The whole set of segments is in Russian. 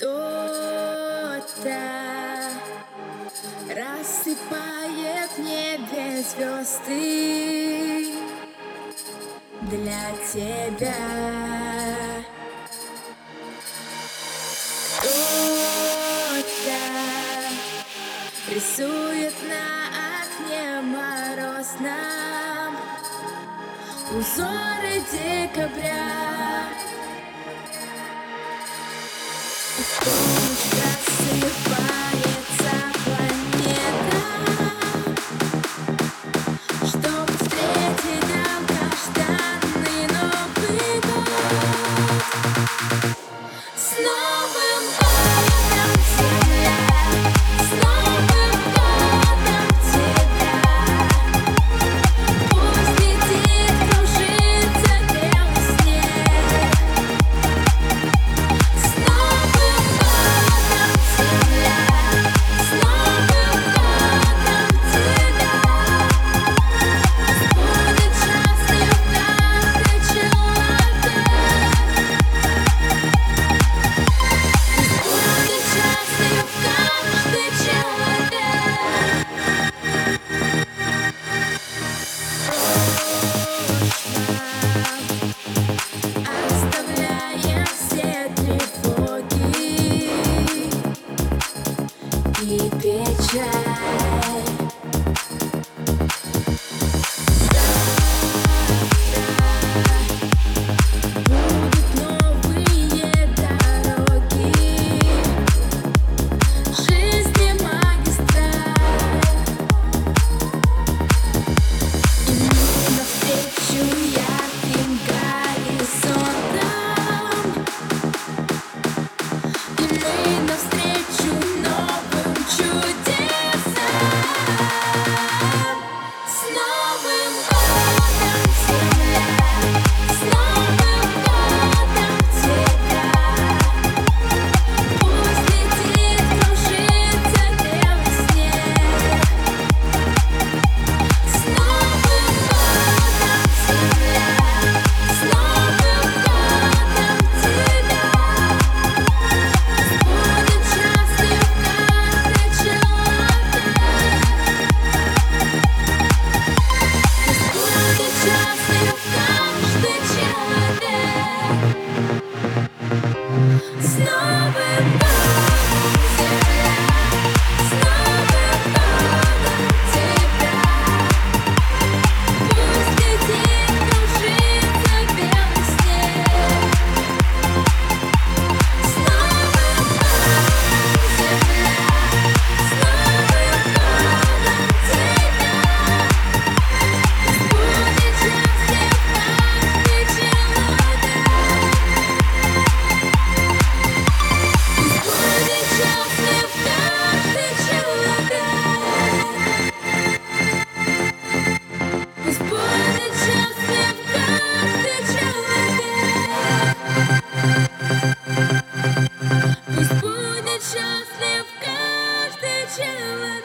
Кто-то рассыпает в небе звезды для тебя. Кто-то рисует на окне морозном узоры декабря. Lord.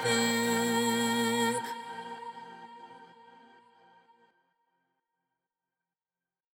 heaven.